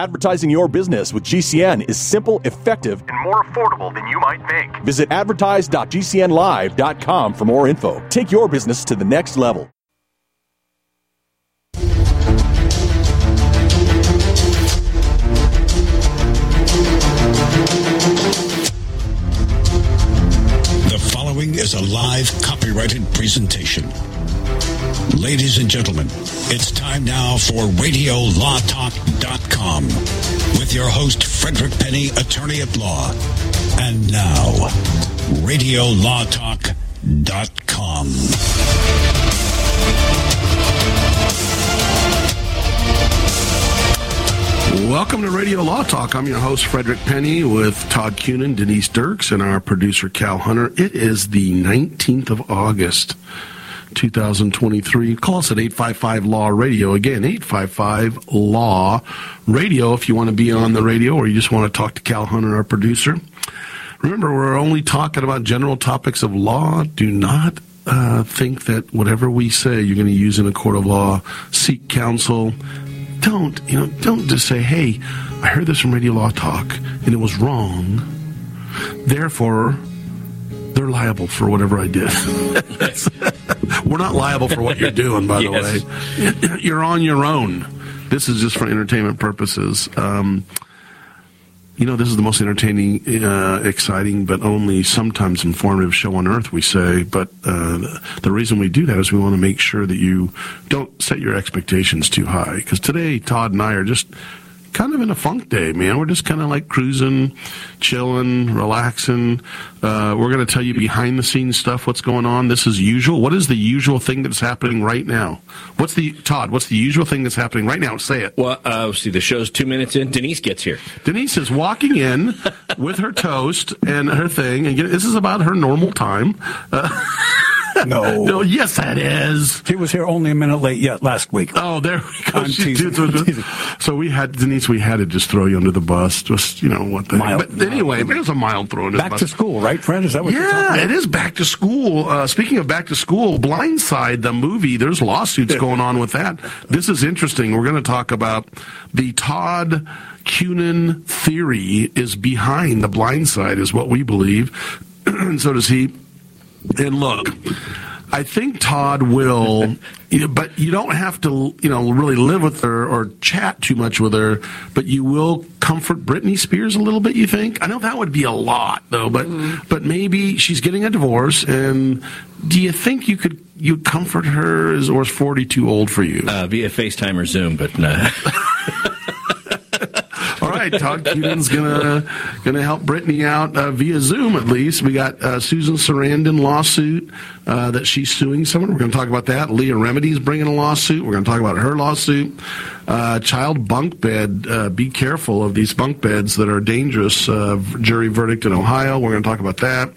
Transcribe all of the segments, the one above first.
Advertising your business with GCN is simple, effective, and more affordable than you might think. Visit advertise.gcnlive.com for more info. Take your business to the next level. The following is a live copyrighted presentation. Ladies and gentlemen, it's time now for RadioLawTalk.com with your host, Frederick Penney, attorney at law. And now, RadioLawTalk.com. Welcome to Radio Law Talk. I'm your host, Frederick Penney, with Todd Cunin, Denise Dirks, and our producer, Cal Hunter. It is the 19th of August, 2023. Call us at 855 Law Radio. Again, 855 Law Radio if you want to be on the radio or you just want to talk to Cal Hunter, our producer. Remember, we're only talking about general topics of law. Do not uh, think that whatever we say you're going to use in a court of law. Seek counsel don't you know don't just say hey i heard this from radio law talk and it was wrong therefore they're liable for whatever i did. We're not liable for what you're doing by the way. You're on your own. This is just for entertainment purposes. Um, you know, this is the most entertaining, uh, exciting, but only sometimes informative show on earth, we say. But uh, the reason we do that is we want to make sure that you don't set your expectations too high. Because today, Todd and I are just kind of in a funk day, man. We're just kind of like cruising, chilling, relaxing. Uh, we're going to tell you behind the scenes stuff, what's going on. This is usual. What is the usual thing that's happening right now? What's the, Todd, what's the usual thing that's happening right now? Say it. Well, uh, see, the show's two minutes in. Denise gets here. Denise is walking in with her toast and her thing, and get- this is about her normal time. Uh, No. no, yes, that is. She was here only a minute late yet last week. Oh, there we go. I'm She teasing. so- I'm teasing. So we had Denise. We had to just throw you under the bus. Just you know what? The, Mild- but anyway, there's a mild throw Back bus. to school, right, Fred? Is that what you're talking Yeah, about? it is back to school. Uh, speaking of back to school, Blind Side, the movie, there's lawsuits going on with that. This is interesting. We're going to talk about the Todd Cunin theory is behind the Blind Side, is what we believe. and so does he. And look, I think Todd will, but you don't have to, you know, really live with her or chat too much with her, but you will comfort Britney Spears a little bit, you think? I know that would be a lot though, but but maybe she's getting a divorce and do you think you could you comfort her is or is 40 too old for you? Uh, via FaceTime or Zoom, but uh, All right, Todd Cunin's gonna gonna help Britney out uh, via Zoom at least. We got uh, Susan Sarandon lawsuit uh, that she's suing someone. We're going to talk about that. Leah Remini's bringing a lawsuit. We're going to talk about her lawsuit. Uh, child bunk bed. Uh, be careful of these bunk beds that are dangerous. Uh, jury verdict in Ohio. We're going to talk about that.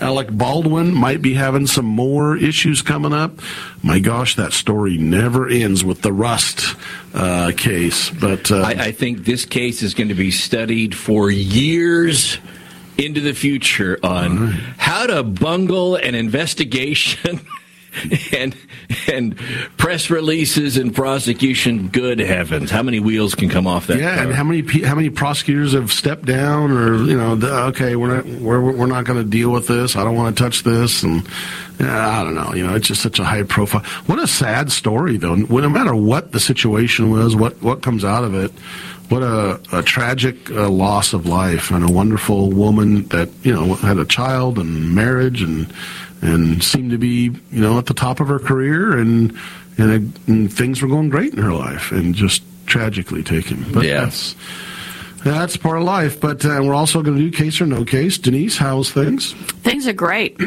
Alec Baldwin might be having some more issues coming up. My gosh, that story never ends with the Rust uh, case. But uh, I, I think this case is going to be studied for years into the future on how to bungle an investigation and and press releases and prosecution. Good heavens, how many wheels can come off that? Yeah, car? and how many how many prosecutors have stepped down, or you know, the, okay, we're not we're we're not going to deal with this. I don't want to touch this, and yeah, I don't know. You know, it's just such a high profile. What a sad story, though. No matter what the situation was, what what comes out of it. What a, a tragic uh, loss of life, and a wonderful woman that you know had a child and marriage, and and seemed to be you know at the top of her career, and and, and things were going great in her life, and just tragically taken. But Yeah. that's that's part of life. But uh, we're also going to do case or no case. Denise, how's things? Things are great.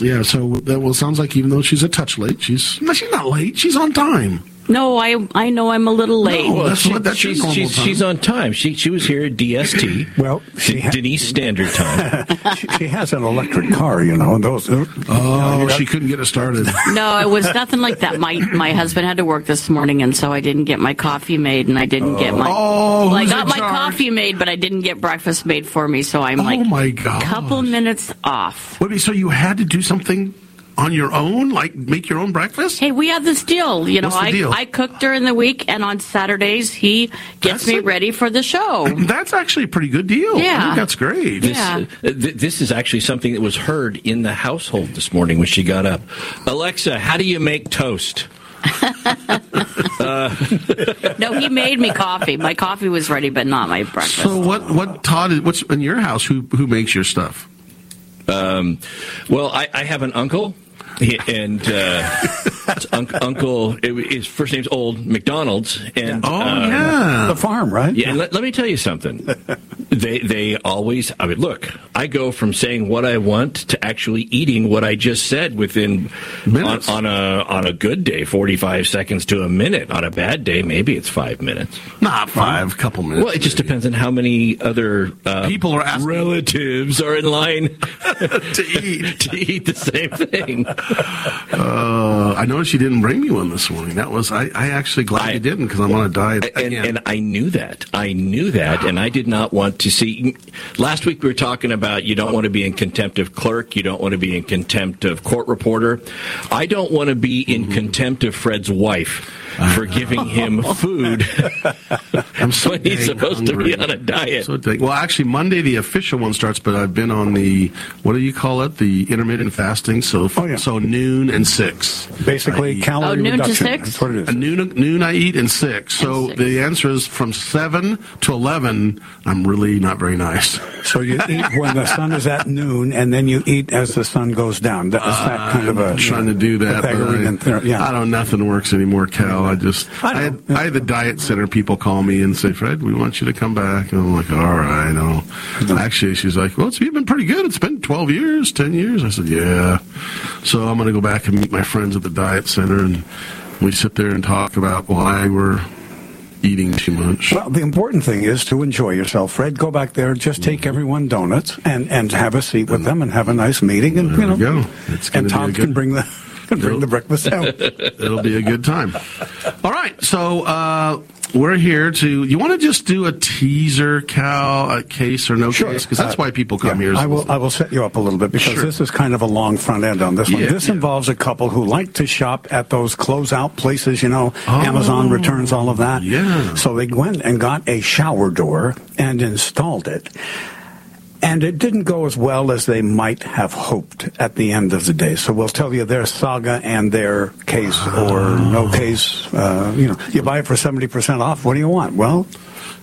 Yeah. So that well, sounds like even though she's a touch late, she's no, she's not late. She's on time. No, I I know I'm a little late. No, that's what that's she's, normal she's, time. she's on time. She she was here at DST. Well, she ha- Denise Standard Time. she, she has an electric car, you know, and those. uh, oh, she couldn't get it started. No, it was nothing like that. My my husband had to work this morning, and so I didn't get my coffee made, and I didn't get my. Oh, well, I who's got my charge? coffee made, but I didn't get breakfast made for me. So I'm Oh like, my god! couple minutes off. Wait, so you had to do something on your own, like make your own breakfast? Hey, we have this deal. You know, What's the I, deal? I cook during the week, and on Saturdays he gets That's me a- ready for the show. That's actually a pretty good deal. I Yeah. think that's great. This, Yeah. uh, th- this is actually something that was heard in the household this morning when she got up. Alexa, how do you make toast? no, he made me coffee. My coffee was ready, but not my breakfast. So what? What Todd? What's in your house? Who who makes your stuff? Um, well, I, I have an uncle, he- and uh, unc Uncle. it- His first name's Old McDonald's, and Oh uh, yeah. The farm, right? Yeah, and let, let me tell you something. they they always. I mean, look, I go from saying what I want to actually eating what I just said within on, Minutes. on a on a good day, forty five seconds to a minute. On a bad day, maybe it's five minutes. Not five, couple minutes. Well, it just depends on how many other uh, People are asking- relatives are in line to eat. to eat the same thing. Uh, I noticed you didn't bring me one this morning. That was I. I actually glad I- you didn't because I'm on a diet and, and I knew that. I knew that, and I did not want to see. Last week we were talking about you don't want to be in contempt of clerk, you don't want to be in contempt of court reporter. I don't want to be in Mm-hmm. contempt of Fred's wife for giving him food I'm so when he's dang supposed to be on a diet. So dang- well, actually, Monday the official one starts, but I've been on the what do you call it? The intermittent fasting. So Oh, yeah. so noon and six. Basically, I eat. calorie Oh, noon to six? That's what it is. At noon, noon I eat and six. So six. the answer is from seven to eleven. I'm really not very nice. So you eat when the sun is at noon, and then you eat as the sun goes down. That is that kind of a I'm trying to do that, but Pythagorean I, theorem, yeah. I don't. Nothing works anymore, Cal. I just I I, had, I had the diet center people call me and say, Fred, we want you to come back. And I'm like, all right, I know. Actually, she's like, well, it's you've been pretty good. It's been 12 years, 10 years. I said, yeah. So I'm going to go back and meet my friends at the diet center, and we sit there and talk about why we're eating too much. Well, the important thing is to enjoy yourself, Fred. Go back there, just take mm-hmm. everyone donuts and, and have a seat with mm-hmm. them and have a nice meeting. And There you know, go. And Tom good- can bring the can bring the breakfast out. It'll be a good time. All right, so uh, we're here to. You want to just do a teaser, Cal, a case or no case? Because that's Uh, why people come yeah, here. I will. I will set you up a little bit because Sure. this is kind of a long front end on this one. Yeah, this yeah. involves a couple who like to shop at those closeout places. You know, Amazon returns all of that. Oh, yeah. So they went and got a shower door and installed it. And it didn't go as well as they might have hoped at the end of the day. So we'll tell you their saga and their case or no case. Uh, you know, you buy it for 70% off. What do you want? Well,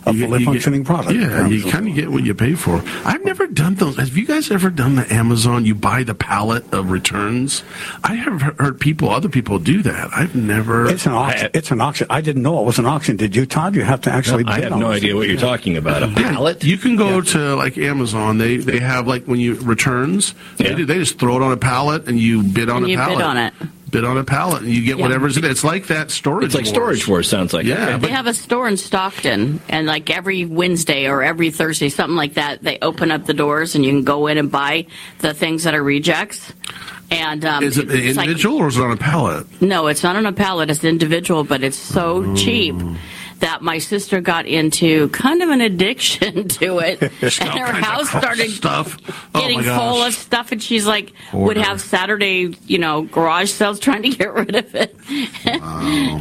a You- fully you get- functioning product. Yeah, you kind of get what you pay for. I've never done those. Have you guys ever done the Amazon? You buy the pallet of returns. I have heard people, other people do that. I've never. It's an auction. It's an auction. I didn't know it was an auction. Did you, Todd? You have to actually. I have on no idea what you're talking about. A pallet? You can go to like Amazon. They they have like when you returns. They, do, they just throw it on a pallet and you bid on And a you bid pallet. on it. Bid on a pallet and you get Yeah. whatever's in it. It's like that storage. It's like wars. storage wars. Sounds like Yeah, Okay. They have a store in Stockton, and like every Wednesday or every Thursday, something like that, they open up the doors and you can go in and buy the things that are rejects. And um, Is it it's like- individual or is it on a pallet? no, it's not on a pallet. It's individual, but it's so cheap that my sister got into kind of an addiction to it, and her house started stuff. Oh, getting my gosh. full of stuff. And she's like, would have Saturday, you know, garage sales trying to get rid of it.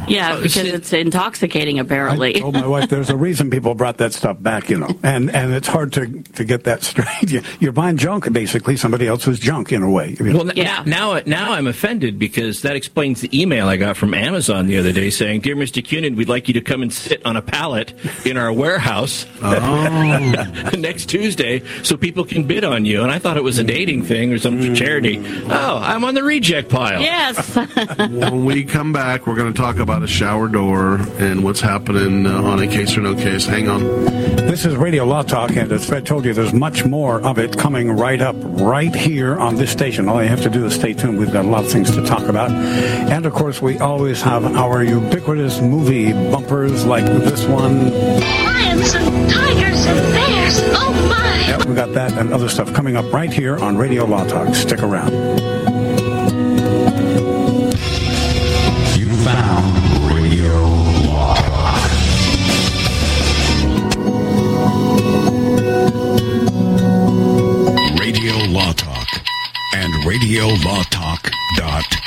yeah, because see- it's intoxicating, apparently. I told my wife there's a reason people brought that stuff back, you know, and and it's hard to to get that straight. You- You're buying junk, basically somebody else's junk in a way. you know. Well, Yeah. now now I'm offended because that explains the email I got from Amazon the other day saying, "Dear Mr. Cunin, we'd like you to come and sit on a pallet in our warehouse Oh. next Tuesday so people can bid on you." And I thought it was a dating thing or some charity. Oh, I'm on the reject pile. yes. when we come back, we're going to talk about a shower door and what's happening uh, on a case or no case. Hang on. This is Radio Law Talk, and as Fred told you, there's much more of it coming right up, right here on this station. All you have to do is stay tuned. We've got a lot of things to talk about. And of course, we always have our ubiquitous movie bumpers like this one. Lions and tigers and bears. Oh my! Yep, we got that and other stuff coming up right here on Radio Law Talk. Stick around. You found Radio Law Talk. Radio Law Talk and RadioLawTalk.com.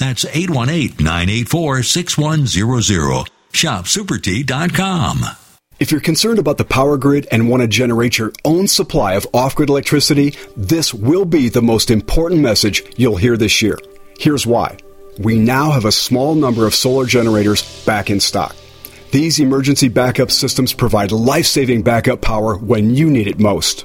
That's 818-984-6100. ShopSuperTea.com. If you're concerned about the power grid and want to generate your own supply of off grid electricity, this will be the most important message you'll hear this year. Here's why. We now have a small number of solar generators back in stock. These emergency backup systems provide life saving backup power when you need it most.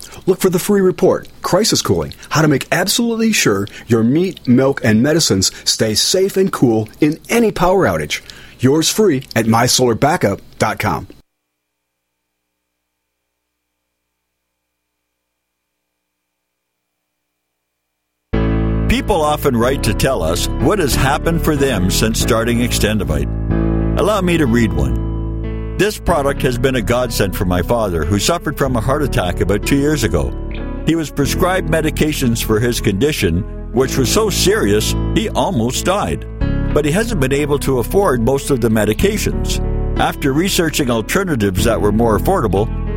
Look for the free report, Crisis Cooling, how to make absolutely sure your meat, milk, and medicines stay safe and cool in any power outage. Yours free at mysolarbackup.com. People often write to tell us what has happened for them since starting Extendovite. Allow me to read one. This product has been a godsend for my father, who suffered from a heart attack about two years ago. He was prescribed medications for his condition, which was so serious he almost died. But he hasn't been able to afford most of the medications. After researching alternatives that were more affordable,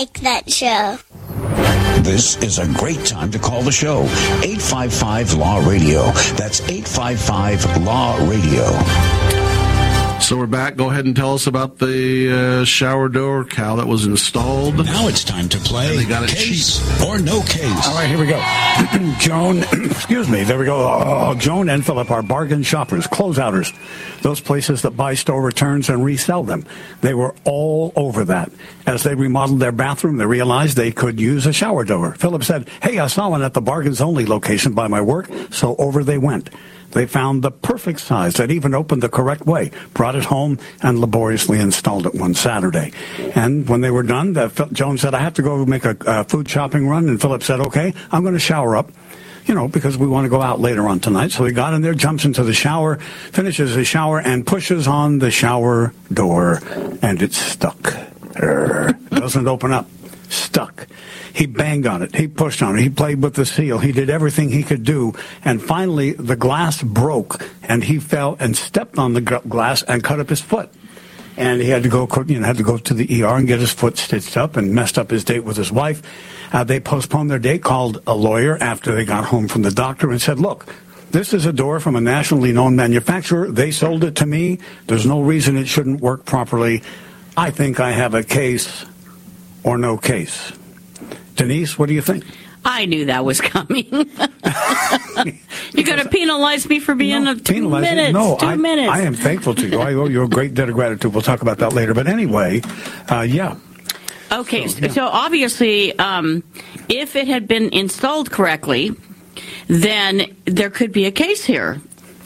like that show. This is a great time to call the show. 855 Law Radio. That's 855 Law Radio. So we're back. Go ahead and tell us about the uh, shower door, Cal that was installed. Now it's time to play And they got it case cheap. or no case. All right, here we go. Joan, excuse me, there we go. Oh, Joan and Philip are bargain shoppers, closeouters, those places that buy store returns and resell them. They were all over that. As they remodeled their bathroom, they realized they could use a shower door. Philip said, Hey, I saw one at the Bargains Only location by my work, so over they went. They found the perfect size that even opened the correct way, brought it home, and laboriously installed it one Saturday. And when they were done, Phil- Joan said, I have to go make a uh, food shopping run. And Philip said, okay, I'm going to shower up. You know, because we want to go out later on tonight. So he got in there, jumps into the shower, finishes his shower, and pushes on the shower door, and it's stuck. Doesn't open up. Stuck. He banged on it. He pushed on it. He played with the seal. He did everything he could do. And finally, the glass broke, and he fell and stepped on the glass and cut up his foot. And he had to go, you know, had to go to the ER and get his foot stitched up, and messed up his date with his wife. Uh, they postponed their date, called a lawyer after they got home from the doctor, and said, "Look, this is a door from a nationally known manufacturer. They sold it to me. There's no reason it shouldn't work properly. I think I have a case or no case." Denise, what do you think? I knew that was coming. You're going to penalize me for being a two minutes. No, two I, minutes. I am thankful to you. I owe you a great debt of gratitude. We'll talk about that later. But anyway, uh, yeah. Okay, so, obviously, um, if it had been installed correctly, then there could be a case here.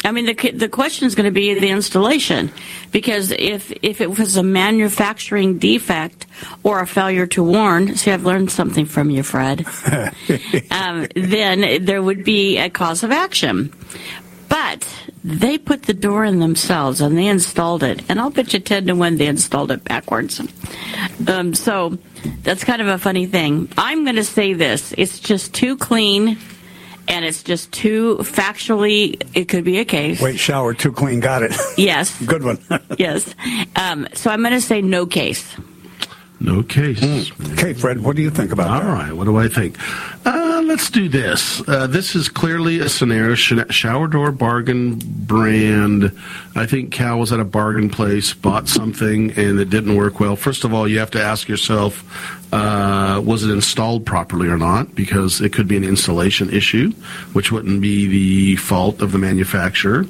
I mean, the the question is going to be the installation, because if if it was a manufacturing defect or a failure to warn, see, I've learned something from you, Fred. um, then there would be a cause of action. But they put the door in themselves and they installed it, and I'll bet you ten to one they installed it backwards. Um, so that's kind of a funny thing. I'm going to say this: it's just too clean, and it's just too factually. It could be a case. Wait, shower too clean. Got it. Yes. Good one. yes. Um, so I'm going to say no case. No case. Okay, Fred, what do you think about All that? right, what do I think? Uh, let's do this. Uh, this is clearly a scenario. Shower door bargain brand. I think Cal was at a bargain place, bought something, and it didn't work well. First of all, you have to ask yourself, uh, was it installed properly or not? Because it could be an installation issue, which wouldn't be the fault of the manufacturer.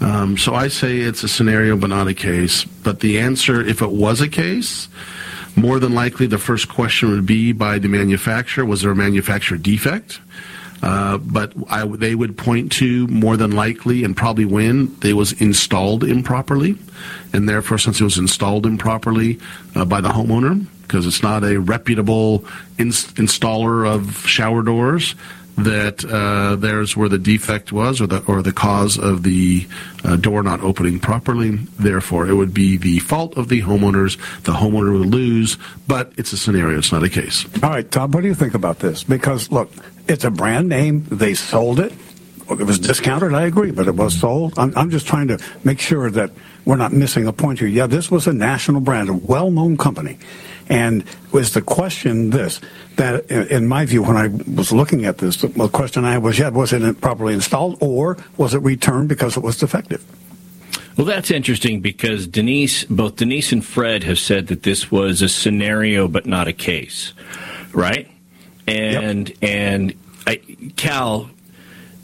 Um, so I say it's a scenario, but not a case. But the answer, if it was a case, more than likely, the first question would be by the manufacturer: Was there a manufacturer defect? Uh, but I, they would point to more than likely, and probably when they was installed improperly, and therefore, since it was installed improperly uh, by the homeowner, because it's not a reputable ins- installer of shower doors, that uh, there's where the defect was, or the or the cause of the uh, door not opening properly. Therefore, it would be the fault of the homeowners. The homeowner would lose, but it's a scenario. It's not a case. All right, Tom, what do you think about this? Because, look, it's a brand name. They sold it. It was discounted, I agree, but it was sold. I'm, I'm just trying to make sure that we're not missing a point here. Yeah, this was a national brand, a well known company. And was the question this that, in my view, when I was looking at this, the question I was, yeah, was it properly installed or was it returned because it was defective? Well, that's interesting because Denise, both Denise and Fred have said that this was a scenario but not a case, right? And and I, Cal,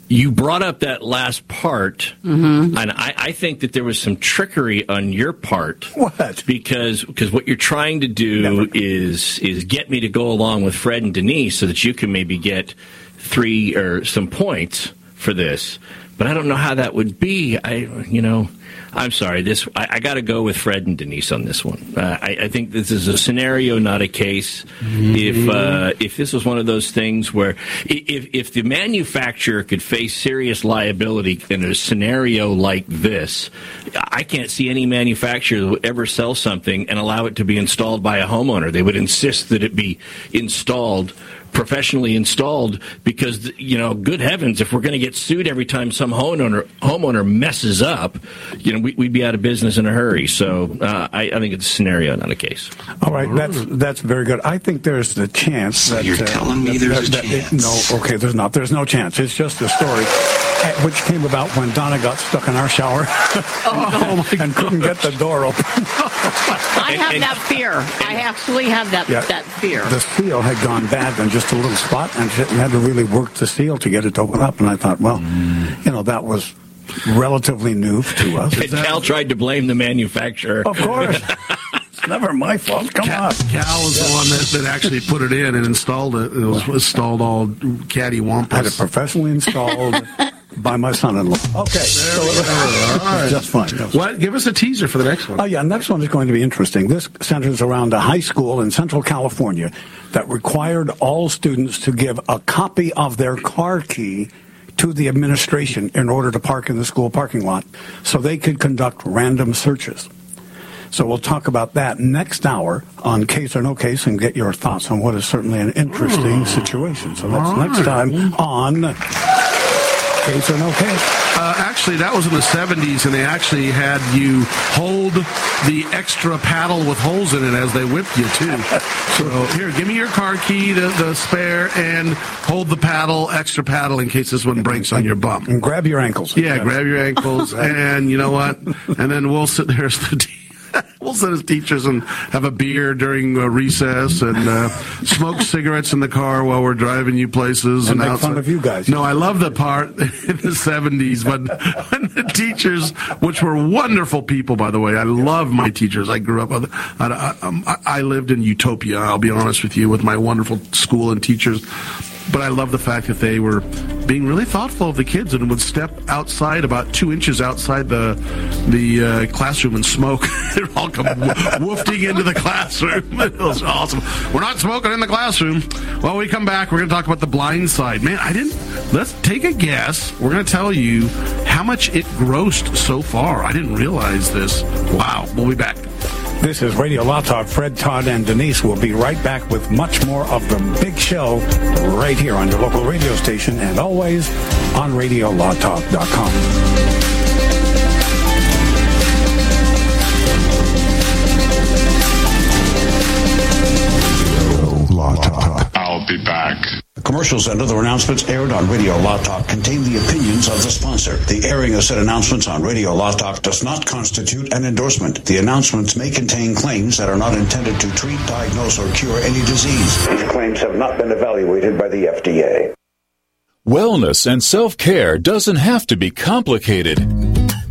you brought up that last part, mm-hmm. and I, I think that there was some trickery on your part. What? Because because what you're trying to do is is get me to go along with Fred and Denise so that you can maybe get three or some points for this. But I don't know how that would be. I you know. I'm sorry. This I, I got to go with Fred and Denise on this one. Uh, I, I think this is a scenario, not a case. If uh, if this was one of those things where if if the manufacturer could face serious liability in a scenario like this, I can't see any manufacturer that would ever sell something and allow it to be installed by a homeowner. They would insist that it be installed professionally installed because you know good heavens if we're going to get sued every time some homeowner homeowner messes up you know we, we'd be out of business in a hurry so uh, I, I think it's a scenario not a case All right, that's that's very good. I think there's the chance that you're uh, telling me that- there's that- a that it- no, okay, there's not. There's no chance. It's just a story. Uh, which came about when Donna got stuck in our shower oh, and couldn't get the door open. I have that fear. I actually have that yeah, that fear. The seal had gone bad in just a little spot, and she had to really work the seal to get it to open up. And I thought, well, mm. you know, that was relatively new to us. Cal tried to blame the manufacturer. Of course. It's never my fault. Come Cal, on. Cal was the one that, that actually put it in and installed it. It was installed all cattywampus. Had it professionally installed by my son-in-law. Okay, so right. just fine. What? Give us a teaser for the next one. Oh yeah, next one is going to be interesting. This centers around a high school in Central California that required all students to give a copy of their car key to the administration in order to park in the school parking lot so they could conduct random searches. So we'll talk about that next hour on Case or No Case and get your thoughts on what is certainly an interesting hmm. situation. So that's next time on Case or No Case. Uh, actually, that was in the 70s, and they actually had you hold the extra paddle with holes in it as they whipped you, too. So here, give me your car key, the, the spare, and hold the paddle, extra paddle, in case this one breaks on your bum. And grab your ankles. Yeah, grab your ankles, and you know what? And then we'll sit there as the team we'll sit as teachers and have a beer during uh, recess and uh, smoke cigarettes in the car while we're driving you places. And, and make outside. fun of you guys. No, I love the part in the 70s when, when the teachers, which were wonderful people, by the way. I love my teachers. I grew up, with, I, I, I lived in utopia, I'll be honest with you, with my wonderful school and teachers but I love the fact that they were being really thoughtful of the kids and would step outside about two inches outside the the uh, classroom and smoke. They're all come woofing into the classroom. it was awesome. We're not smoking in the classroom. Well, we come back. We're going to talk about the blind side. Man, I didn't. Let's take a guess. We're going to tell you how much it grossed so far. I didn't realize this. Wow. We'll be back. This is Radio Law Talk. Fred, Todd, and Denise will be right back with much more of the big show right here on your local radio station and always on RadioLawTalk.com. I'll be back. Commercials and other announcements aired on Radio Law Talk contain the opinions of the sponsor. The airing of said announcements on Radio Law Talk does not constitute an endorsement. The announcements may contain claims that are not intended to treat, diagnose, or cure any disease. These claims have not been evaluated by the FDA. Wellness and self care doesn't have to be complicated.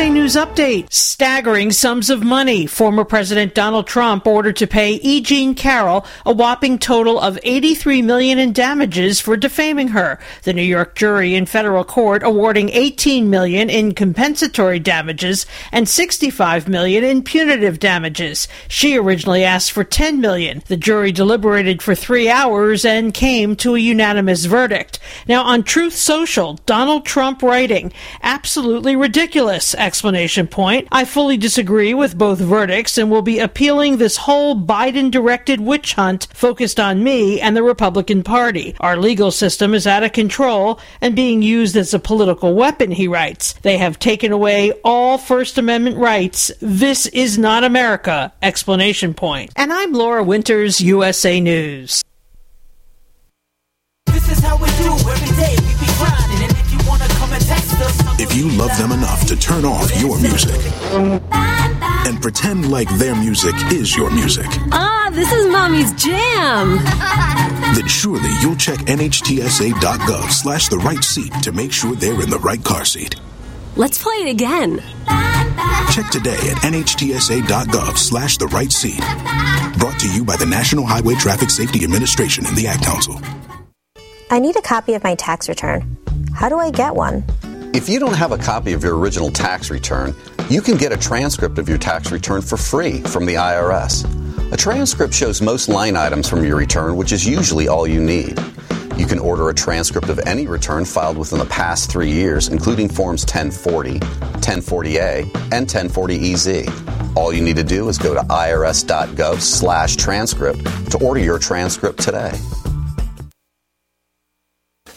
USA News Update. Staggering sums of money. Former President Donald Trump ordered to pay E. Jean Carroll a whopping total of 83 million in damages for defaming her. The New York jury in federal court awarding 18 million in compensatory damages and 65 million in punitive damages. She originally asked for 10 million. The jury deliberated for 3 hours and came to a unanimous verdict. Now on Truth Social, Donald Trump writing, absolutely ridiculous! Explanation point. I fully disagree with both verdicts and will be appealing this whole Biden directed witch hunt focused on me and the Republican Party. Our legal system is out of control and being used as a political weapon, he writes. They have taken away all First Amendment rights. This is not America! Explanation point. And I'm Laura Winters, USA News. This is how we do every day. We be grinding, If you love them enough to turn off your music and pretend like their music is your music, Ah, this is mommy's jam. then surely you'll check nhtsa.gov slash the right seat to make sure they're in the right car seat. Let's play it again. Check today at nhtsa.gov slash the right seat. Brought to you by the National Highway Traffic Safety Administration and the Ad Council. I need a copy of my tax return. How do I get one? If you don't have a copy of your original tax return, you can get a transcript of your tax return for free from the IRS. A transcript shows most line items from your return, which is usually all you need. You can order a transcript of any return filed within the past three years, including Forms 1040, 1040A, and 1040EZ. All you need to do is go to irs.gov slash transcript to order your transcript today.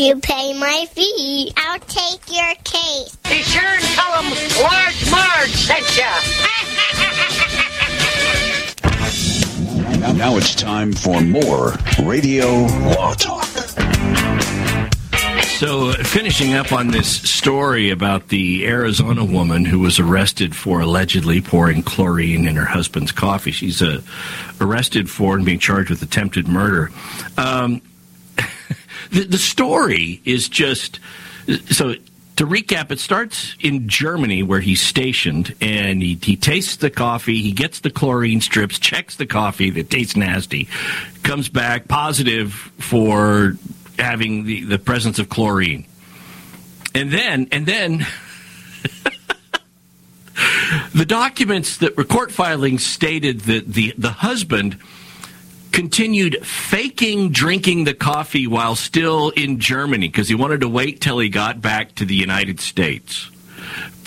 If you pay my fee, I'll take your case. Be sure and tell them Large Marge sent ya. Now, now it's time for more Radio Law Talk. So, finishing up on this story about the Arizona woman who was arrested for allegedly pouring chlorine in her husband's coffee. She's uh, arrested for and being charged with attempted murder. Um, the, the story is just so to recap, it starts in Germany where he's stationed and he, he tastes the coffee, he gets the chlorine strips, checks the coffee that tastes nasty, comes back positive for having the, the presence of chlorine. And then, and then the documents that were court filings stated that the, the husband continued faking drinking the coffee while still in Germany because he wanted to wait till he got back to the United States.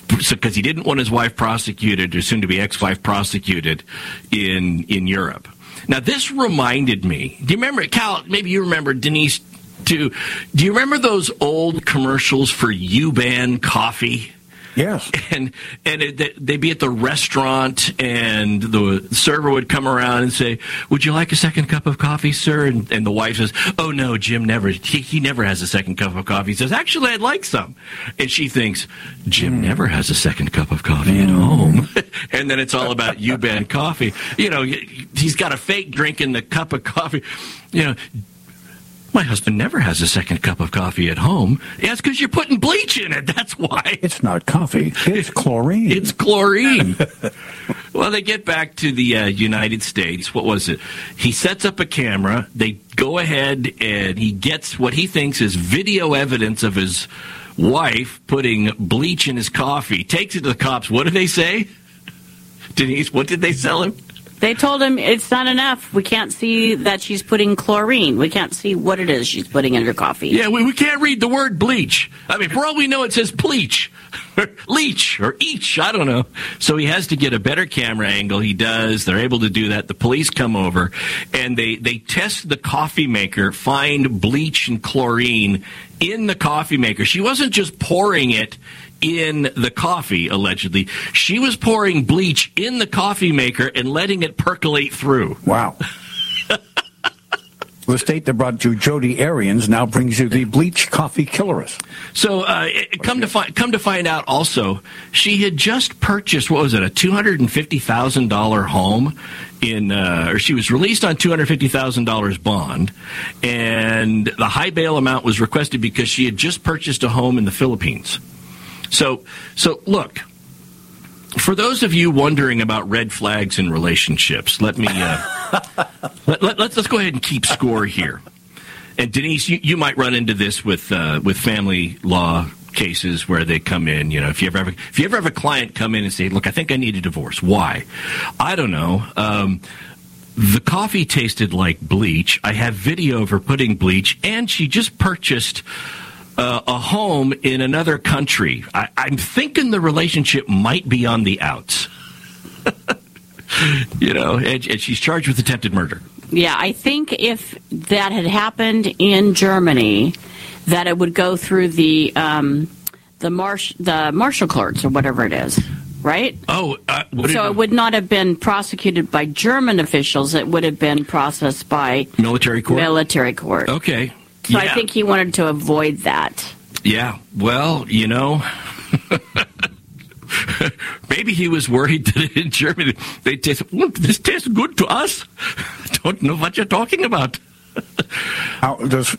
Because he didn't want his wife prosecuted, or soon to be ex wife prosecuted in, in Europe. Now, this reminded me. Do you remember, Cal? Maybe you remember Denise too. Do you remember those old commercials for Yuban coffee? Yes. And and it, they'd be at the restaurant, and the server would come around and say, "Would you like a second cup of coffee, sir?" And, and the wife says, "Oh no, Jim never. He, he never has a second cup of coffee." He says, "Actually, I'd like some." And she thinks, "Jim mm. never has a second cup of coffee mm. at home." and then it's all about Yuban coffee. You know, he's got a fake drink in the cup of coffee. You know, My husband never has a second cup of coffee at home. It's because you're putting bleach in it. That's why. It's not coffee. It's chlorine. It's chlorine. well, they get back to the uh, United States. What was it? He sets up a camera. They go ahead and he gets what he thinks is video evidence of his wife putting bleach in his coffee. Takes it to the cops. What do they say? Denise, what did they sell him? They told him it's not enough. We can't see that she's putting chlorine. We can't see what it is she's putting in her coffee. Yeah, we, we can't read the word bleach. I mean, for all we know, it says bleach, or leech, or each. I don't know. So he has to get a better camera angle. He does. They're able to do that. The police come over and they, they test the coffee maker, find bleach and chlorine in the coffee maker. She wasn't just pouring it in the coffee, allegedly. She was pouring bleach in the coffee maker and letting it percolate through. Wow. the state that brought you Jodi Arias now brings you the bleach coffee killeress. So, uh, it, come to find come to find out, also, she had just purchased what was it, a two hundred and fifty thousand dollar home in, uh, or she was released on two hundred fifty thousand dollars bond, and the high bail amount was requested because she had just purchased a home in the Philippines. So, so look. For those of you wondering about red flags in relationships, let me uh, let, let, let's let's go ahead and keep score here. And Denise, you, you might run into this with uh, with family law cases where they come in. You know, if you ever have a, if you ever have a client come in and say, "Look, I think I need a divorce." Why? I don't know. Um, the coffee tasted like bleach. I have video of her putting bleach, and she just purchased uh, a home in another country. I, I'm thinking the relationship might be on the outs. you know, and, and she's charged with attempted murder. Yeah, I think if that had happened in Germany, that it would go through the um, the marsh the marshal courts or whatever it is, right? Oh, uh, so it would not have been prosecuted by German officials. It would have been processed by military court. military court. Okay. So I think he wanted to avoid that. Yeah, well, you know, maybe he was worried that in Germany they taste. "Look, this tastes good to us. Don't know what you're talking about. How, does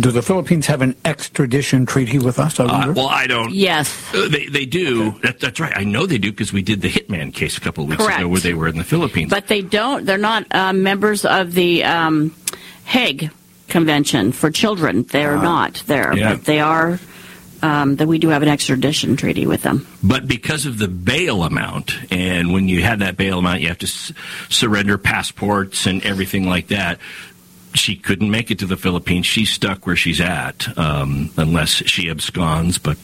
do the Philippines have an extradition treaty with us? I Uh, wonder? well, I don't. Yes, Uh, they they do. That, that's right. I know they do because we did the Hitman case a couple of weeks Correct. ago where they were in the Philippines. But they don't. They're not uh, members of the um, Hague Convention for Children. They're Ah. not there, Yeah. but they are. Um, that we do have an extradition treaty with them. But because of the bail amount, and when you have that bail amount, you have to s- surrender passports and everything like that. She couldn't make it to the Philippines. She's stuck where she's at, um, unless she absconds. But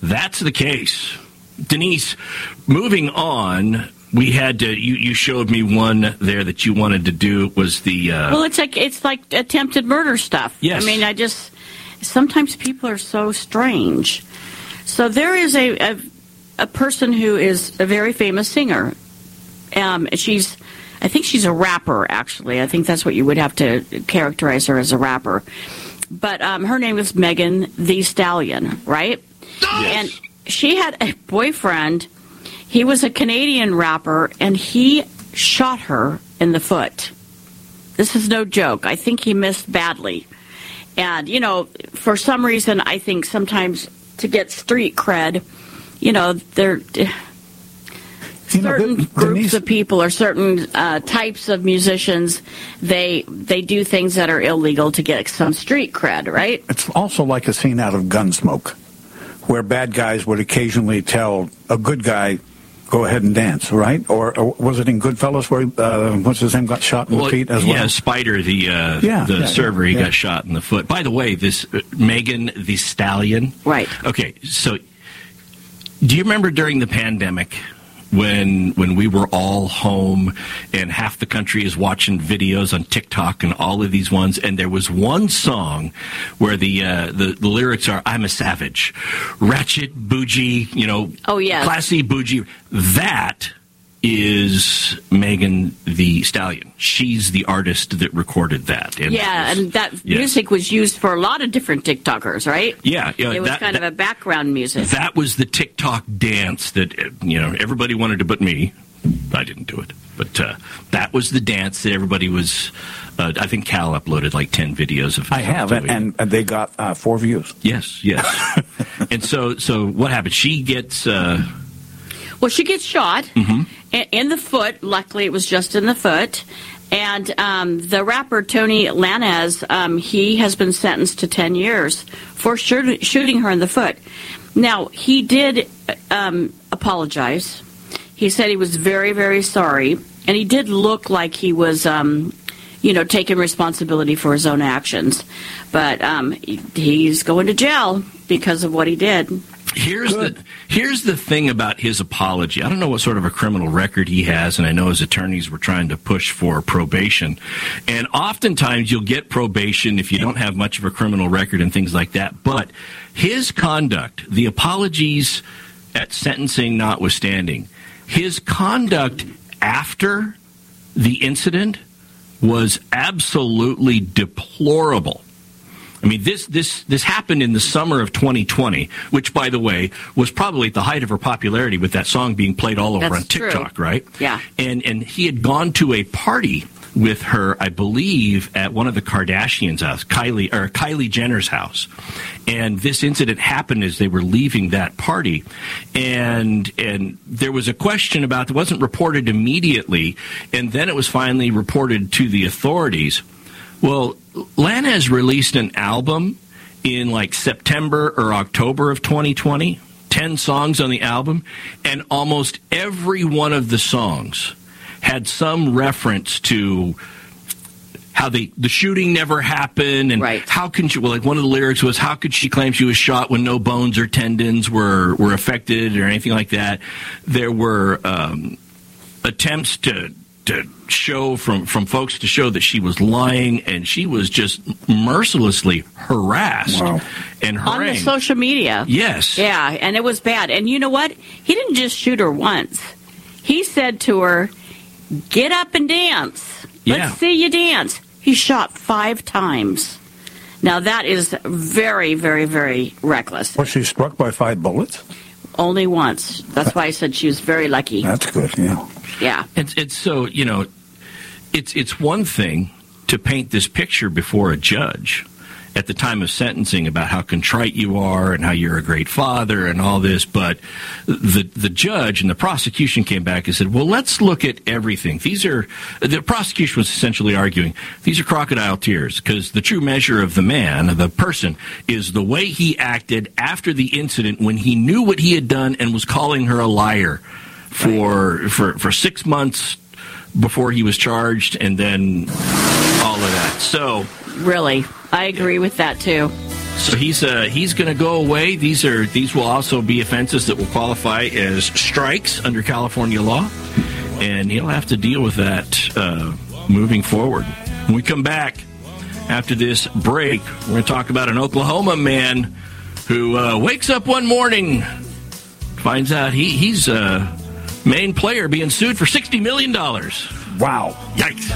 that's the case. Denise, moving on, we had to. You, you showed me one there that you wanted to do was the. Uh, well, it's like it's like attempted murder stuff. Yes. I mean, I just sometimes people are so strange. So there is a a, a person who is a very famous singer. Um, she's, I think she's a rapper. Actually, I think that's what you would have to characterize her as a rapper. But um, her name is Megan Thee Stallion, right? And she had a boyfriend. He was a Canadian rapper, and he shot her in the foot. This is no joke. I think he missed badly. And, you know, for some reason, I think sometimes to get street cred, you know, there certain groups of people or certain uh, types of musicians, they they do things that are illegal to get some street cred, right? It's also like a scene out of Gunsmoke, where bad guys would occasionally tell a good guy, "Go ahead and dance," right? Or, or was it in Goodfellas where uh, what's his name got shot in the feet as well? yeah, Spider, the uh, Yeah, the yeah, server, he yeah. got shot in the foot. By the way, this uh, Megan Thee Stallion, right? Okay, so do you remember during the pandemic when when we were all home and half the country is watching videos on TikTok and all of these ones, and there was one song where the uh, the, the lyrics are "I'm a savage, ratchet, bougie, you know, Oh, yeah classy, bougie." That is Megan Thee Stallion. She's the artist that recorded that. And yeah, and that Yes. music was used for a lot of different TikTokers, right? Yeah, yeah, it was that- kind of a background music. That was the TikTok dance that uh, you know everybody wanted to, but me. I didn't do it. But uh, that was the dance that everybody was. Uh, I think Cal uploaded like ten videos of. I have, and, and, and they got uh, four views. Yes, yes. and so, so what happened? She gets. Uh, well, she gets shot Mhm. in the foot. Luckily, it was just in the foot. And um, the rapper Tory Lanez, um, he has been sentenced to 10 years for shoot- shooting her in the foot. Now, he did um, apologize. He said he was very, very sorry. And he did look like he was, um, you know, taking responsibility for his own actions. But um, he's going to jail because of what he did. Here's the here's the thing about his apology. I don't know what sort of a criminal record he has, and I know his attorneys were trying to push for probation. And oftentimes you'll get probation if you don't have much of a criminal record and things like that. But his conduct, the apologies at sentencing notwithstanding, his conduct after the incident was absolutely deplorable. I mean, this this this happened in the summer of 2020, which, by the way, was probably at the height of her popularity with that song being played all over That's on TikTok, true. right? Yeah. And and he had gone to a party with her, I believe, at one of the Kardashians' house, Kylie or Kylie Jenner's house. And this incident happened as they were leaving that party, and and there was a question about it wasn't reported immediately, and then it was finally reported to the authorities. Well, Lanez has released an album in like September or October of 2020, 10 songs on the album, and almost every one of the songs had some reference to how they the shooting never happened and how can she well like one of the lyrics was how could she claim she was shot when no bones or tendons were were affected or anything like that? There were um, attempts to to show from from folks to show that she was lying and she was just mercilessly harassed and on the social media. Yes. Yeah, and it was bad. And you know what? He didn't just shoot her once. He said to her, "Get up and dance. Let's Yeah. see you dance." He shot five times. Now that is very, very, very reckless. Was she struck by five bullets? Only once. That's why I said she was very lucky. That's good, yeah. Yeah. It's it's so you know, it's it's one thing to paint this picture before a judge at the time of sentencing about how contrite you are and how you're a great father and all this, but the the judge and the prosecution came back and said, "Well, let's look at everything. These are the prosecution was essentially arguing these are crocodile tears because the true measure of the man, the person, is the way he acted after the incident when he knew what he had done and was calling her a liar." for for for six months before he was charged, and then all of that. So Really. I agree with that too. so he's uh, he's going to go away. These are these will also be offenses that will qualify as strikes under California law, and he'll have to deal with that uh, moving forward. When we come back after this break, we're going to talk about an Oklahoma man who uh, wakes up one morning, finds out he he's a main player being sued for sixty million dollars. Wow. Yikes.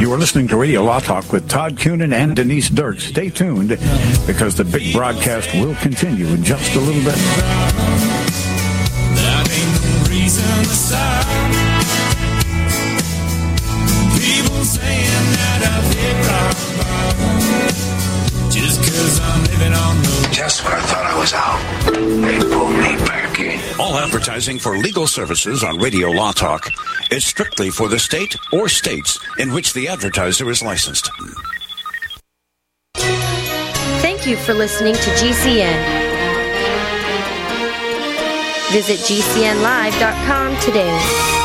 You are listening to Radio Law Talk with Todd Cunin and Denise Dirk. Stay tuned because the big broadcast will continue in just a little bit. That ain't no reason to stop. People saying that I've hit rock bottom. Just cause I'm living on the. Just when I thought I was out, they pulled me back in. All advertising for legal services on Radio Law Talk is strictly for the state or states in which the advertiser is licensed. Thank you for listening to GCN. Visit GCNlive.com today.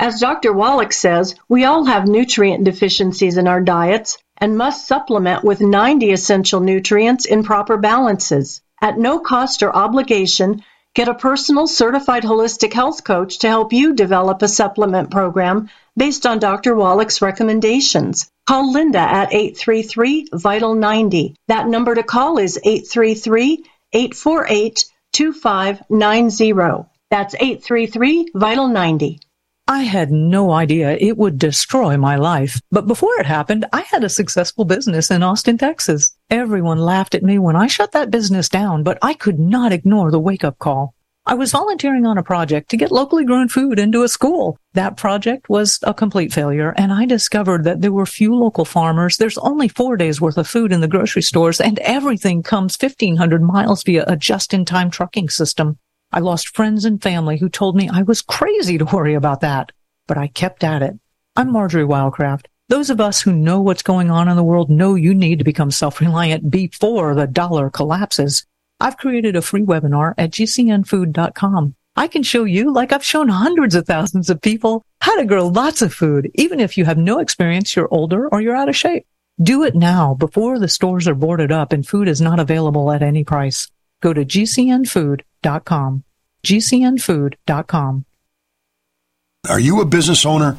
As Dr. Wallach says, we all have nutrient deficiencies in our diets and must supplement with 90 essential nutrients in proper balances. At no cost or obligation, get a personal certified holistic health coach to help you develop a supplement program based on Dr. Wallach's recommendations. Call Linda at 833 Vital 90. That number to call is 833 848 2590. That's 833 Vital 90. I had no idea it would destroy my life. But before it happened, I had a successful business in Austin, Texas. Everyone laughed at me when I shut that business down, but I could not ignore the wake up call. I was volunteering on a project to get locally grown food into a school. That project was a complete failure, and I discovered that there were few local farmers. There's only four days worth of food in the grocery stores, and everything comes 1,500 miles via a just-in-time trucking system. I lost friends and family who told me I was crazy to worry about that, but I kept at it. I'm Marjorie Wildcraft. Those of us who know what's going on in the world know you need to become self-reliant before the dollar collapses. I've created a free webinar at gcnfood.com. I can show you, like I've shown hundreds of thousands of people, how to grow lots of food, even if you have no experience, you're older, or you're out of shape. Do it now before the stores are boarded up and food is not available at any price. Go to gcnfood.com. gcnfood.com. Are you a business owner?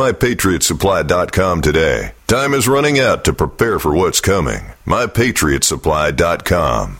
mypatriotsupply.com today. Time is running out to prepare for what's coming. mypatriotsupply.com.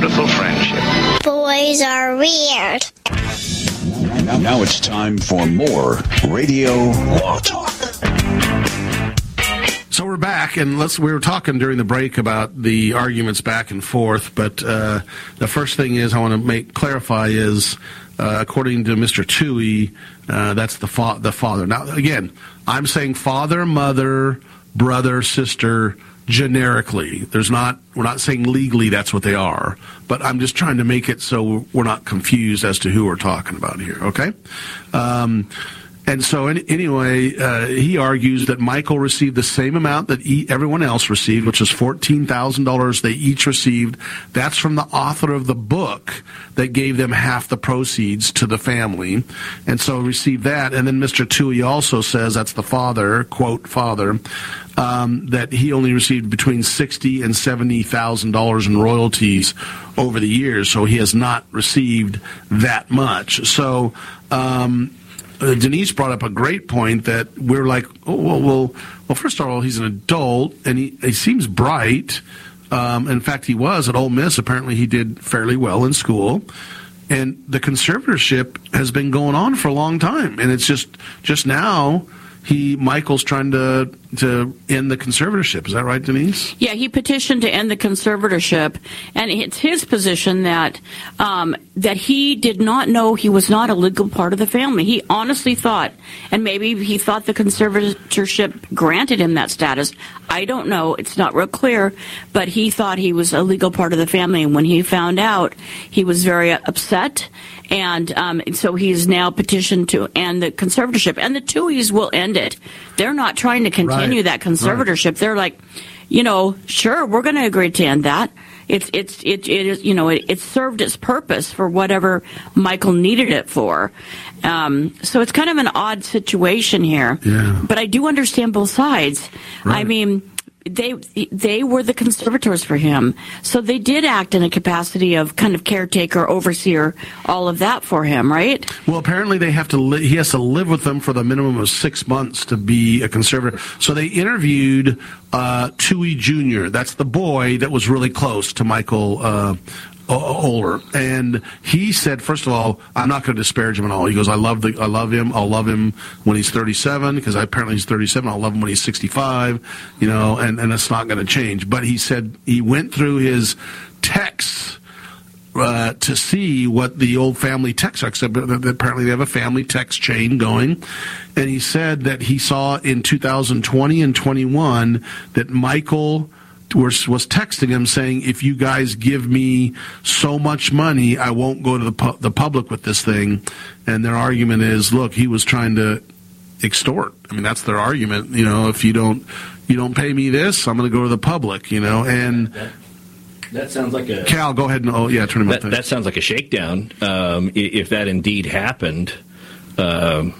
beautiful friendship. Boys are weird. Now, now it's time for more Radio Law Talk. So we're back, and let's. We were talking during the break about the arguments back and forth, but uh, the first thing is I want to make clarify is, uh, according to Mr. Tuohy, uh, that's the fa- the father. Now, again, I'm saying father, mother, brother, sister, generically. There's not. We're not saying legally that's what they are, but I'm just trying to make it so we're not confused as to who we're talking about here. Okay. Um, and so, anyway, uh, he argues that Michael received the same amount that e- everyone else received, which is $14,000 they each received. That's from the author of the book that gave them half the proceeds to the family. And so received that. And then Mr. Tuohy also says, that's the father, quote, father, um, that he only received between sixty and $70,000 in royalties over the years. So he has not received that much. So, um, uh, Denise brought up a great point that we're like, oh, well, well, well first of all, he's an adult and he, he seems bright. Um, in fact, he was at Ole Miss. Apparently, he did fairly well in school. And the conservatorship has been going on for a long time. And it's just, just now, he, Michael's trying to to end the conservatorship. Is that right, Denise? Yeah, he petitioned to end the conservatorship, and it's his position that um, that he did not know he was not a legal part of the family. He honestly thought, and maybe he thought the conservatorship granted him that status. I don't know; it's not real clear, but he thought he was a legal part of the family, and when he found out, he was very upset. And um, so he's now petitioned to end the conservatorship, and the Tuohys will end it. They're not trying to continue Right. that conservatorship. They're like, you know, sure, we're going to agree to end that. It's it's it, it is you know it, it served its purpose for whatever Michael needed it for. Um, so it's kind of an odd situation here. Yeah. But I do understand both sides. Right. I mean, they they were the conservators for him, so they did act in a capacity of kind of caretaker, overseer, all of that for him, right? Well, apparently they have to. Li- he has to live with them for the minimum of six months to be a conservator. So they interviewed uh, Tuohy Jr. That's the boy that was really close to Michael. Uh, O- Oler, and he said, first of all, I'm not going to disparage him at all. He goes, I love the, I love him. I'll love him when he's 37 because apparently he's 37. I'll love him when he's 65, you know, and and it's not going to change. But he said he went through his texts uh, to see what the old family text. Except apparently they have a family text chain going, and he said that he saw in 2020 and 21 that Michael was was texting him saying, "If you guys give me so much money, I won't go to the pu- the public with this thing." And their argument is, look, he was trying to extort. I mean, that's their argument. You know, if you don't you don't pay me this, I'm going to go to the public. You know, and That sounds like a Cal, go ahead and oh yeah, turn him up that, there. that sounds like a shakedown. Um, if that indeed happened, um,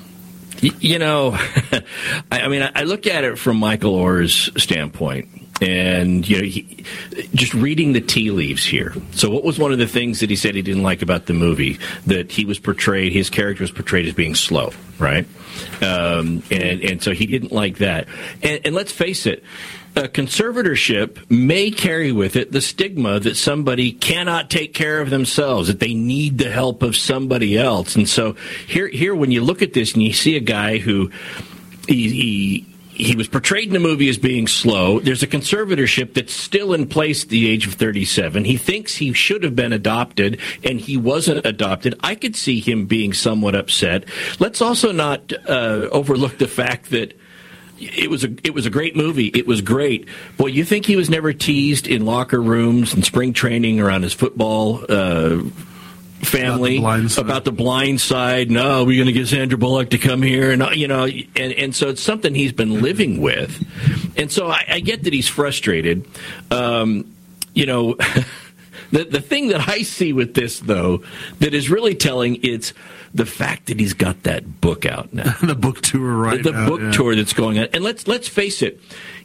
you know, I, I mean, I, I look at it from Michael Oher's standpoint. And you know, he, just reading the tea leaves here. So, what was one of the things that he said he didn't like about the movie? That he was portrayed, his character was portrayed as being slow, right? Um, and and so he didn't like that. And, and let's face it, a conservatorship may carry with it the stigma that somebody cannot take care of themselves, that they need the help of somebody else. And so here, here, when you look at this and you see a guy who he, he he was portrayed in the movie as being slow. There's a conservatorship that's still in place at the age of 37. He thinks he should have been adopted, and he wasn't adopted. I could see him being somewhat upset. Let's also not uh, overlook the fact that it was a it was a great movie. It was great. Boy, you think he was never teased in locker rooms and spring training around his football uh, family about the blind side. No, we're going to get Sandra Bullock to come here, and you know, and and so it's something he's been living with, and so I, I get that he's frustrated. Um, you know. The, the thing that I see with this, though, that is really telling, it's the fact that he's got that book out now. the book tour right The, the now, book yeah. tour that's going on. And let's let's face it,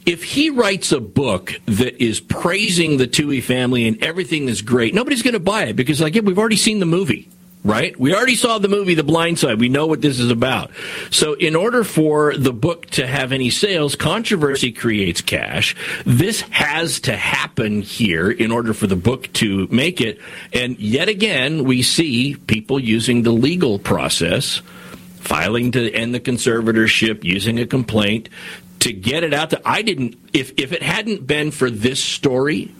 if he writes a book that is praising the Tuohy family and everything is great, nobody's going to buy it because, like, yeah, we've already seen the movie. Right? We already saw the movie The Blind Side. We know what this is about. So, in order for the book to have any sales, controversy creates cash. This has to happen here in order for the book to make it. And yet again, we see people using the legal process filing to end the conservatorship, using a complaint to get it out. To, I didn't. If if it hadn't been for this story,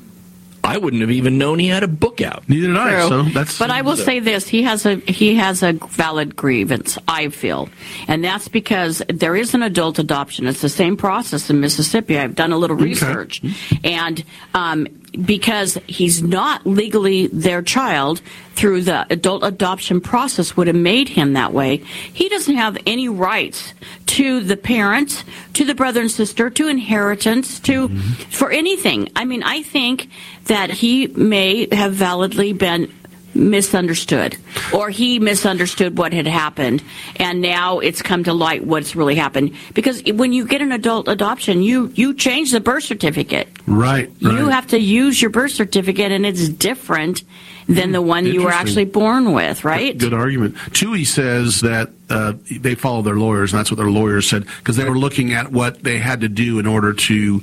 I wouldn't have even known he had a book out. Neither did I. True. So that's. but I will say this: he has a he has a valid grievance. I feel, and that's because there is an adult adoption. It's the same process in Mississippi. I've done a little research, and um, because he's not legally their child through the adult adoption process would have made him that way. He doesn't have any rights to the parents, to the brother and sister, to inheritance, to mm-hmm. for anything. I mean, I think that he may have validly been misunderstood or he misunderstood what had happened and now it's come to light what's really happened because when you get an adult adoption you you change the birth certificate Right. you have to use your birth certificate and it's different than the one you were actually born with right Good argument. Tuohy says that uh, they follow their lawyers, and that's what their lawyers said because they were looking at what they had to do in order to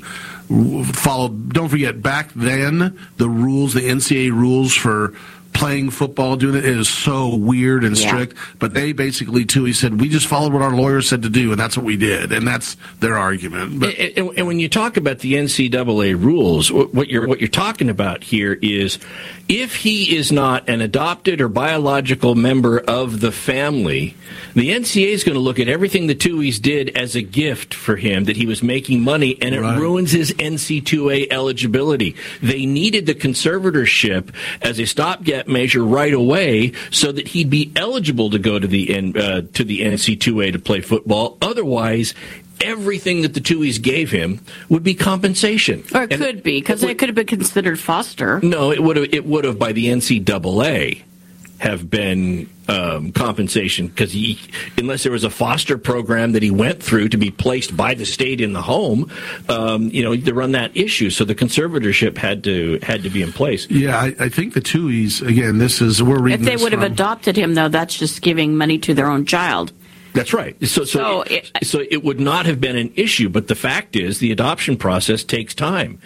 follow. Don't forget, back then the rules, the NCAA rules for playing football, doing it, it is so weird and Yeah. strict. But they basically too, he said, we just followed what our lawyer said to do, and that's what we did, and that's their argument. But and, and- and when you talk about the NCAA rules, what you're what you're talking about here is if he is not an adopted or biological member of the family, the NCAA is going to look at everything the Tuohys did as a gift for him that he was making money, and it ruins his NCAA eligibility. They needed the conservatorship as a stopgap measure right away so that he'd be eligible to go to the uh, to the NCAA to play football. Otherwise. Everything that the Tuohys gave him would be compensation. Or it could be, because it could have been considered foster. No, it would have. It would have by the NCAA have been um, compensation because he, unless there was a foster program that he went through to be placed by the state in the home, um, you know, to run that issue. So the conservatorship had to had to be in place. yeah, I, I think the Tuohys again. This is we're reading. If they this would have adopted him, though, that's just giving money to their own child. That's right. So, so, it, so it would not have been an issue, but the fact is the adoption process takes time.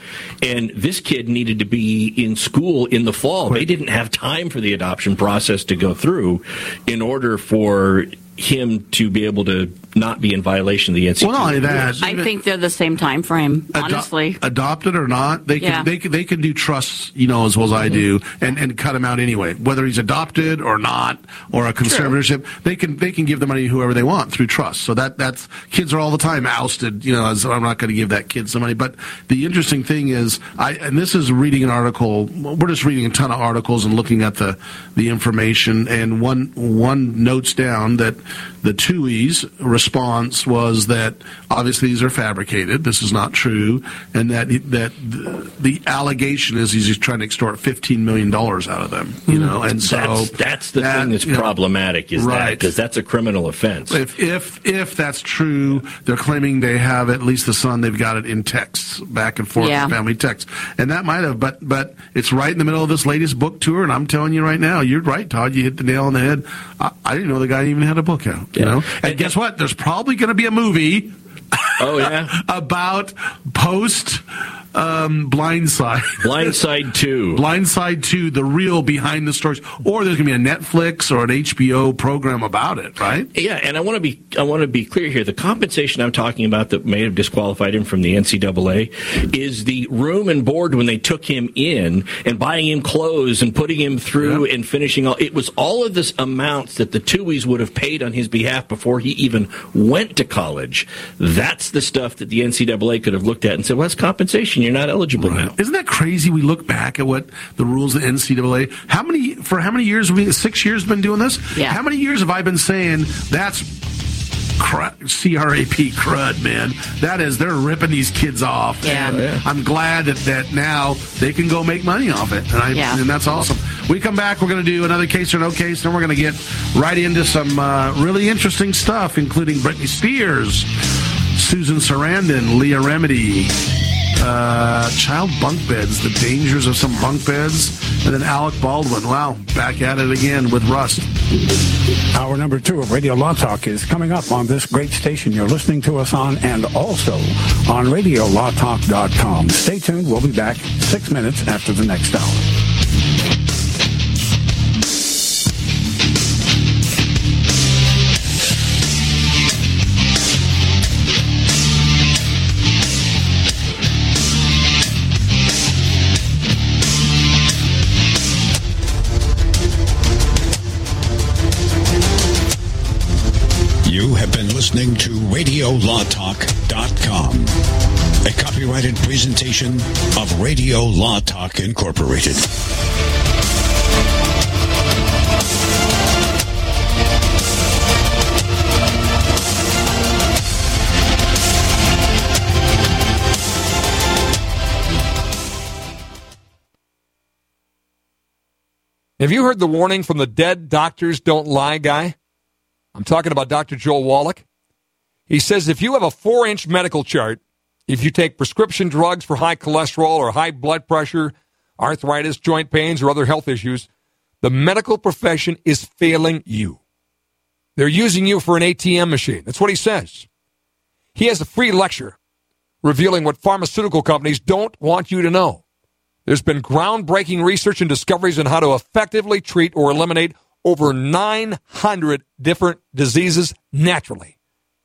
And this kid needed to be in school in the fall. They didn't have time for the adoption process to go through in order for him to be able to not be in violation of the NCAA. Well, not only that, I think they're the same time frame, honestly. adopted or not, they can Yeah. they can they can do trusts, you know, as well as I mm-hmm. do, and, and cut him out anyway. Whether he's adopted or not, or a conservatorship, they can they can give the money to whoever they want through trust. So that that's kids are all the time ousted. You know, as I'm not going to give that kid some money. But the interesting thing is, I and this is reading an article. We're just reading a ton of articles and looking at the the information. And one one notes down that the Tuohy's response was that obviously these are fabricated. This is not true, and that that the, the allegation is he's just trying to extort fifteen million dollars out of them. You hmm. know, and so that's, that's the that, thing that's you know, problematic is that right. because that's a criminal offense. If if if that's true, they're claiming they have at least the son. They've got it in texts, back and forth, Yeah. family texts, and that might have. But but it's right in the middle of this latest book tour, and I'm telling you right now, you're right, Todd. You hit the nail on the head. I, I didn't know the guy even had a book You know, and, guess what? There's probably going to be a movie. Oh yeah, about post um, Blind Side. Blind Side Two. Blind Side Two, the real behind the stories, or there's going to be a Netflix or an HBO program about it, right? Yeah, and I want to be I want to be clear here. The compensation I'm talking about that may have disqualified him from the NCAA is the room and board when they took him in and buying him clothes and putting him through and finishing all. It was all of this amounts that the Tuohys would have paid on his behalf before he even went to college. That's the stuff that the NCAA could have looked at and said, "Well, that's compensation. You're not eligible now." Isn't that crazy? We look back at what the rules of the NCAA. How many for how many years? have We six years been doing this. Yeah. How many years have I been saying that's cra- CRAP crud, man? That is they're ripping these kids off. Yeah. And Oh, yeah. I'm glad that, that now they can go make money off it, and, I, Yeah. and that's awesome. We come back. We're going to do another case or no case. Then we're going to get right into some uh, really interesting stuff, including Britney Spears, Susan Sarandon, Leah Remini uh, child bunk beds, the dangers of some bunk beds, and then Alec Baldwin. Wow, back at it again with Rust. Hour number two of Radio Law Talk is coming up on this great station you're listening to us on and also on RadioLawTalk.com. Stay tuned. We'll be back six minutes after the next hour. RadioLawTalk.com, a copyrighted presentation of Radio Law Talk Incorporated. Have you heard the warning from the dead doctors don't lie guy? I'm talking about Dr. Joel Wallach. He says if you have a four inch medical chart, if you take prescription drugs for high cholesterol or high blood pressure, arthritis, joint pains, or other health issues, the medical profession is failing you. They're using you for an ATM machine. That's what he says. He has a free lecture revealing what pharmaceutical companies don't want you to know. There's been groundbreaking research and discoveries on how to effectively treat or eliminate over 900 different diseases naturally.